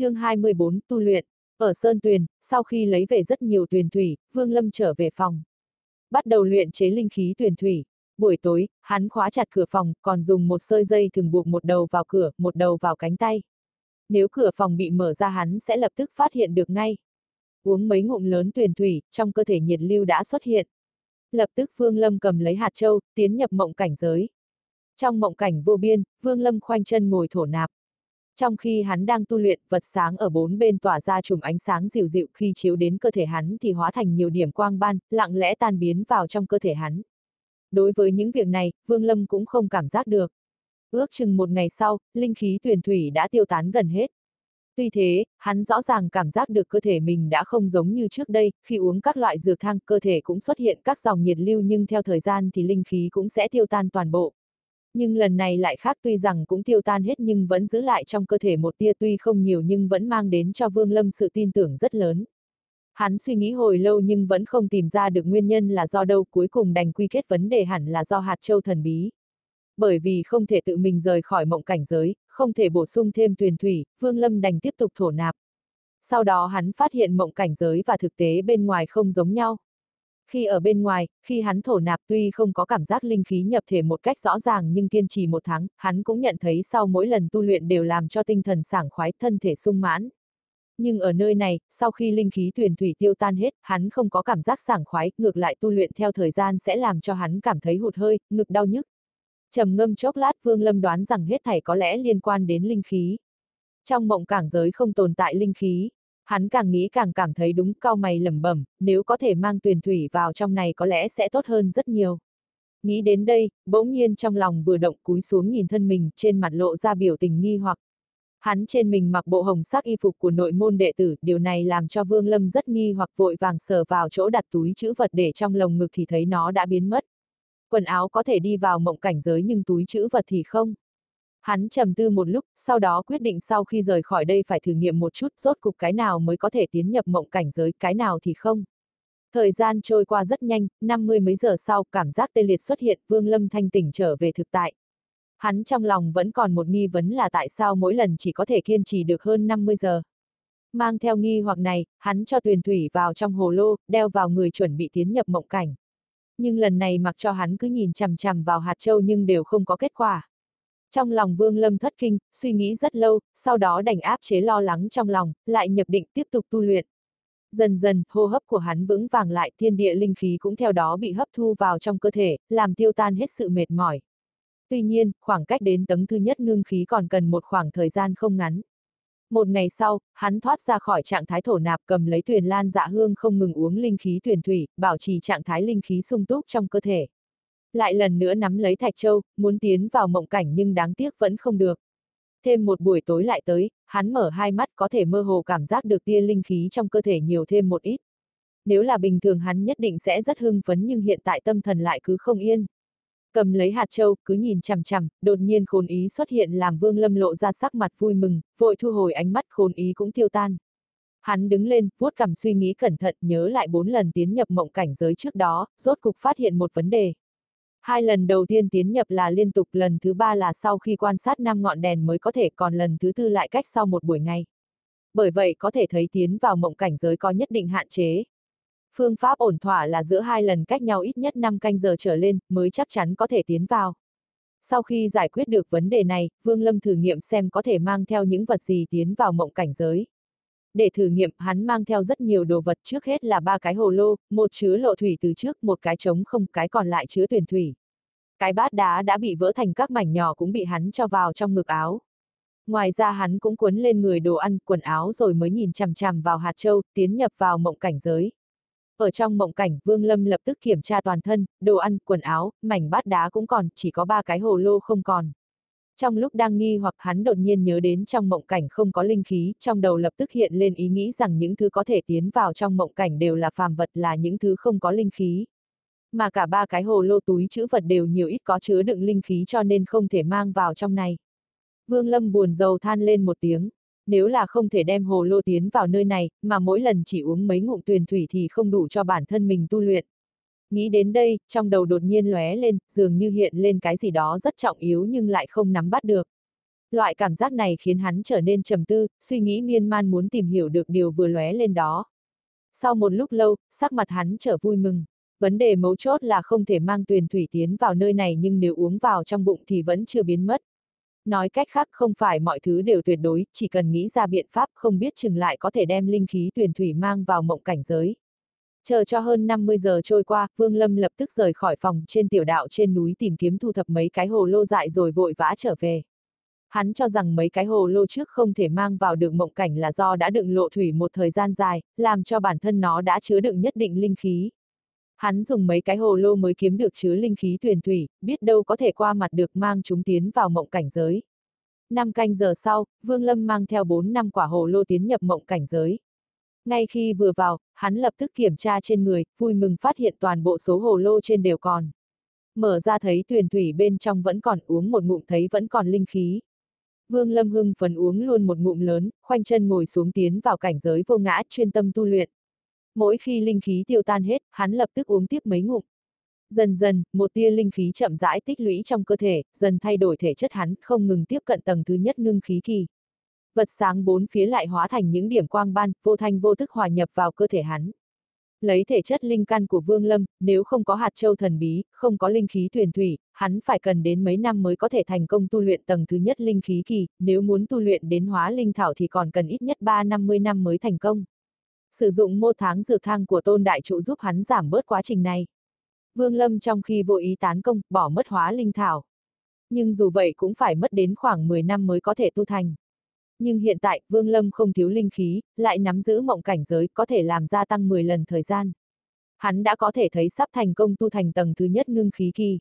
chương 24, tu luyện. Ở Sơn Tuyền, sau khi lấy về rất nhiều tuyền thủy, Vương Lâm trở về phòng. Bắt đầu luyện chế linh khí tuyền thủy. Buổi tối, hắn khóa chặt cửa phòng, còn dùng một sợi dây thường buộc một đầu vào cửa, một đầu vào cánh tay. Nếu cửa phòng bị mở ra hắn sẽ lập tức phát hiện được ngay. Uống mấy ngụm lớn tuyền thủy, trong cơ thể nhiệt lưu đã xuất hiện. Lập tức Vương Lâm cầm lấy hạt châu, tiến nhập mộng cảnh giới. Trong mộng cảnh vô biên, Vương Lâm khoanh chân ngồi thổ nạp. Trong khi hắn đang tu luyện, vật sáng ở bốn bên tỏa ra chùm ánh sáng dịu dịu khi chiếu đến cơ thể hắn thì hóa thành nhiều điểm quang ban, lặng lẽ tan biến vào trong cơ thể hắn. Đối với những việc này, Vương Lâm cũng không cảm giác được. Ước chừng một ngày sau, linh khí tuyển thủy đã tiêu tán gần hết. Tuy thế, hắn rõ ràng cảm giác được cơ thể mình đã không giống như trước đây, khi uống các loại dược thang, cơ thể cũng xuất hiện các dòng nhiệt lưu nhưng theo thời gian thì linh khí cũng sẽ tiêu tan toàn bộ. Nhưng lần này lại khác tuy rằng cũng tiêu tan hết nhưng vẫn giữ lại trong cơ thể một tia tuy không nhiều nhưng vẫn mang đến cho Vương Lâm sự tin tưởng rất lớn. Hắn suy nghĩ hồi lâu nhưng vẫn không tìm ra được nguyên nhân là do đâu cuối cùng đành quy kết vấn đề hẳn là do hạt châu thần bí. Bởi vì không thể tự mình rời khỏi mộng cảnh giới, không thể bổ sung thêm thuyền thủy, Vương Lâm đành tiếp tục thổ nạp. Sau đó hắn phát hiện mộng cảnh giới và thực tế bên ngoài không giống nhau. Khi ở bên ngoài, khi hắn thổ nạp tuy không có cảm giác linh khí nhập thể một cách rõ ràng nhưng kiên trì một tháng, hắn cũng nhận thấy sau mỗi lần tu luyện đều làm cho tinh thần sảng khoái, thân thể sung mãn. Nhưng ở nơi này, sau khi linh khí thuyền thủy tiêu tan hết, hắn không có cảm giác sảng khoái, ngược lại tu luyện theo thời gian sẽ làm cho hắn cảm thấy hụt hơi, ngực đau nhức. Trầm ngâm chốc lát Vương Lâm đoán rằng hết thảy có lẽ liên quan đến linh khí. Trong mộng cảng giới không tồn tại linh khí, hắn càng nghĩ càng cảm thấy đúng cao mày lẩm bẩm, nếu có thể mang tuyền thủy vào trong này có lẽ sẽ tốt hơn rất nhiều. Nghĩ đến đây, bỗng nhiên trong lòng vừa động cúi xuống nhìn thân mình, trên mặt lộ ra biểu tình nghi hoặc. Hắn trên mình mặc bộ hồng sắc y phục của nội môn đệ tử, điều này làm cho Vương Lâm rất nghi hoặc vội vàng sờ vào chỗ đặt túi chữ vật để trong lồng ngực thì thấy nó đã biến mất. Quần áo có thể đi vào mộng cảnh giới nhưng túi chữ vật thì không. Hắn trầm tư một lúc, sau đó quyết định sau khi rời khỏi đây phải thử nghiệm một chút rốt cục cái nào mới có thể tiến nhập mộng cảnh giới, cái nào thì không. Thời gian trôi qua rất nhanh, 50 mấy giờ sau, cảm giác tê liệt xuất hiện, Vương Lâm thanh tỉnh trở về thực tại. Hắn trong lòng vẫn còn một nghi vấn là tại sao mỗi lần chỉ có thể kiên trì được hơn 50 giờ. Mang theo nghi hoặc này, hắn cho tuyền thủy vào trong hồ lô, đeo vào người chuẩn bị tiến nhập mộng cảnh. Nhưng lần này mặc cho hắn cứ nhìn chằm chằm vào hạt châu nhưng đều không có kết quả. Trong lòng Vương Lâm thất kinh, suy nghĩ rất lâu, sau đó đành áp chế lo lắng trong lòng, lại nhập định tiếp tục tu luyện. Dần dần, hô hấp của hắn vững vàng lại, thiên địa linh khí cũng theo đó bị hấp thu vào trong cơ thể, làm tiêu tan hết sự mệt mỏi. Tuy nhiên, khoảng cách đến tầng thứ nhất ngưng khí còn cần một khoảng thời gian không ngắn. Một ngày sau, hắn thoát ra khỏi trạng thái thổ nạp cầm lấy thuyền lan dạ hương không ngừng uống linh khí thuyền thủy, bảo trì trạng thái linh khí sung túc trong cơ thể. Lại lần nữa nắm lấy Thạch Châu, muốn tiến vào mộng cảnh nhưng đáng tiếc vẫn không được. Thêm một buổi tối lại tới, hắn mở hai mắt có thể mơ hồ cảm giác được tia linh khí trong cơ thể nhiều thêm một ít. Nếu là bình thường hắn nhất định sẽ rất hưng phấn nhưng hiện tại tâm thần lại cứ không yên. Cầm lấy hạt châu, cứ nhìn chằm chằm, đột nhiên khôn ý xuất hiện làm Vương Lâm lộ ra sắc mặt vui mừng, vội thu hồi ánh mắt khôn ý cũng tiêu tan. Hắn đứng lên, vuốt cằm suy nghĩ cẩn thận, nhớ lại bốn lần tiến nhập mộng cảnh giới trước đó, rốt cục phát hiện một vấn đề. Hai lần đầu tiên tiến nhập là liên tục, lần thứ ba là sau khi quan sát năm ngọn đèn mới có thể, còn lần thứ tư lại cách sau một buổi ngày. Bởi vậy có thể thấy tiến vào mộng cảnh giới có nhất định hạn chế. Phương pháp ổn thỏa là giữa hai lần cách nhau ít nhất 5 canh giờ trở lên, mới chắc chắn có thể tiến vào. Sau khi giải quyết được vấn đề này, Vương Lâm thử nghiệm xem có thể mang theo những vật gì tiến vào mộng cảnh giới. Để thử nghiệm, hắn mang theo rất nhiều đồ vật trước hết là ba cái hồ lô, một chứa lộ thủy từ trước, một cái trống không, cái còn lại chứa tuyển thủy. Cái bát đá đã bị vỡ thành các mảnh nhỏ cũng bị hắn cho vào trong ngực áo. Ngoài ra hắn cũng cuốn lên người đồ ăn, quần áo rồi mới nhìn chằm chằm vào hạt châu, tiến nhập vào mộng cảnh giới. Ở trong mộng cảnh, Vương Lâm lập tức kiểm tra toàn thân, đồ ăn, quần áo, mảnh bát đá cũng còn, chỉ có ba cái hồ lô không còn. Trong lúc đang nghi hoặc hắn đột nhiên nhớ đến trong mộng cảnh không có linh khí, trong đầu lập tức hiện lên ý nghĩ rằng những thứ có thể tiến vào trong mộng cảnh đều là phàm vật là những thứ không có linh khí. Mà cả ba cái hồ lô túi chữ vật đều nhiều ít có chứa đựng linh khí cho nên không thể mang vào trong này. Vương Lâm buồn rầu than lên một tiếng. Nếu là không thể đem hồ lô tiến vào nơi này, mà mỗi lần chỉ uống mấy ngụm tuyền thủy thì không đủ cho bản thân mình tu luyện. Nghĩ đến đây, trong đầu đột nhiên lóe lên, dường như hiện lên cái gì đó rất trọng yếu nhưng lại không nắm bắt được. Loại cảm giác này khiến hắn trở nên trầm tư, suy nghĩ miên man muốn tìm hiểu được điều vừa lóe lên đó. Sau một lúc lâu, sắc mặt hắn trở vui mừng. Vấn đề mấu chốt là không thể mang tuyền thủy tiến vào nơi này nhưng nếu uống vào trong bụng thì vẫn chưa biến mất. Nói cách khác không phải mọi thứ đều tuyệt đối, chỉ cần nghĩ ra biện pháp không biết chừng lại có thể đem linh khí tuyền thủy mang vào mộng cảnh giới. Chờ cho hơn 50 giờ trôi qua, Vương Lâm lập tức rời khỏi phòng trên tiểu đạo trên núi tìm kiếm thu thập mấy cái hồ lô dại rồi vội vã trở về. Hắn cho rằng mấy cái hồ lô trước không thể mang vào được mộng cảnh là do đã đựng lộ thủy một thời gian dài, làm cho bản thân nó đã chứa đựng nhất định linh khí. Hắn dùng mấy cái hồ lô mới kiếm được chứa linh khí tuyển thủy, biết đâu có thể qua mặt được mang chúng tiến vào mộng cảnh giới. Năm canh giờ sau, Vương Lâm mang theo 4 năm quả hồ lô tiến nhập mộng cảnh giới. Ngay khi vừa vào, hắn lập tức kiểm tra trên người, vui mừng phát hiện toàn bộ số hồ lô trên đều còn. Mở ra thấy tuyển thủy bên trong vẫn còn uống một ngụm thấy vẫn còn linh khí. Vương Lâm hưng phấn uống luôn một ngụm lớn, khoanh chân ngồi xuống tiến vào cảnh giới vô ngã chuyên tâm tu luyện. Mỗi khi linh khí tiêu tan hết, hắn lập tức uống tiếp mấy ngụm. Dần dần, một tia linh khí chậm rãi tích lũy trong cơ thể, dần thay đổi thể chất hắn, không ngừng tiếp cận tầng thứ nhất ngưng khí kỳ. Vật sáng bốn phía lại hóa thành những điểm quang ban, vô thanh vô thức hòa nhập vào cơ thể hắn. Lấy thể chất linh căn của Vương Lâm, nếu không có hạt châu thần bí, không có linh khí thuyền thủy, hắn phải cần đến mấy năm mới có thể thành công tu luyện tầng thứ nhất linh khí kỳ, nếu muốn tu luyện đến hóa linh thảo thì còn cần ít nhất 3-50 năm mới thành công. Sử dụng mô tháng dược thang của tôn đại trụ giúp hắn giảm bớt quá trình này. Vương Lâm trong khi vô ý tán công, bỏ mất hóa linh thảo. Nhưng dù vậy cũng phải mất đến khoảng 10 năm mới có thể tu thành. Nhưng hiện tại, Vương Lâm không thiếu linh khí, lại nắm giữ mộng cảnh giới, có thể làm gia tăng 10 lần thời gian. Hắn đã có thể thấy sắp thành công tu thành tầng thứ nhất ngưng khí kỳ.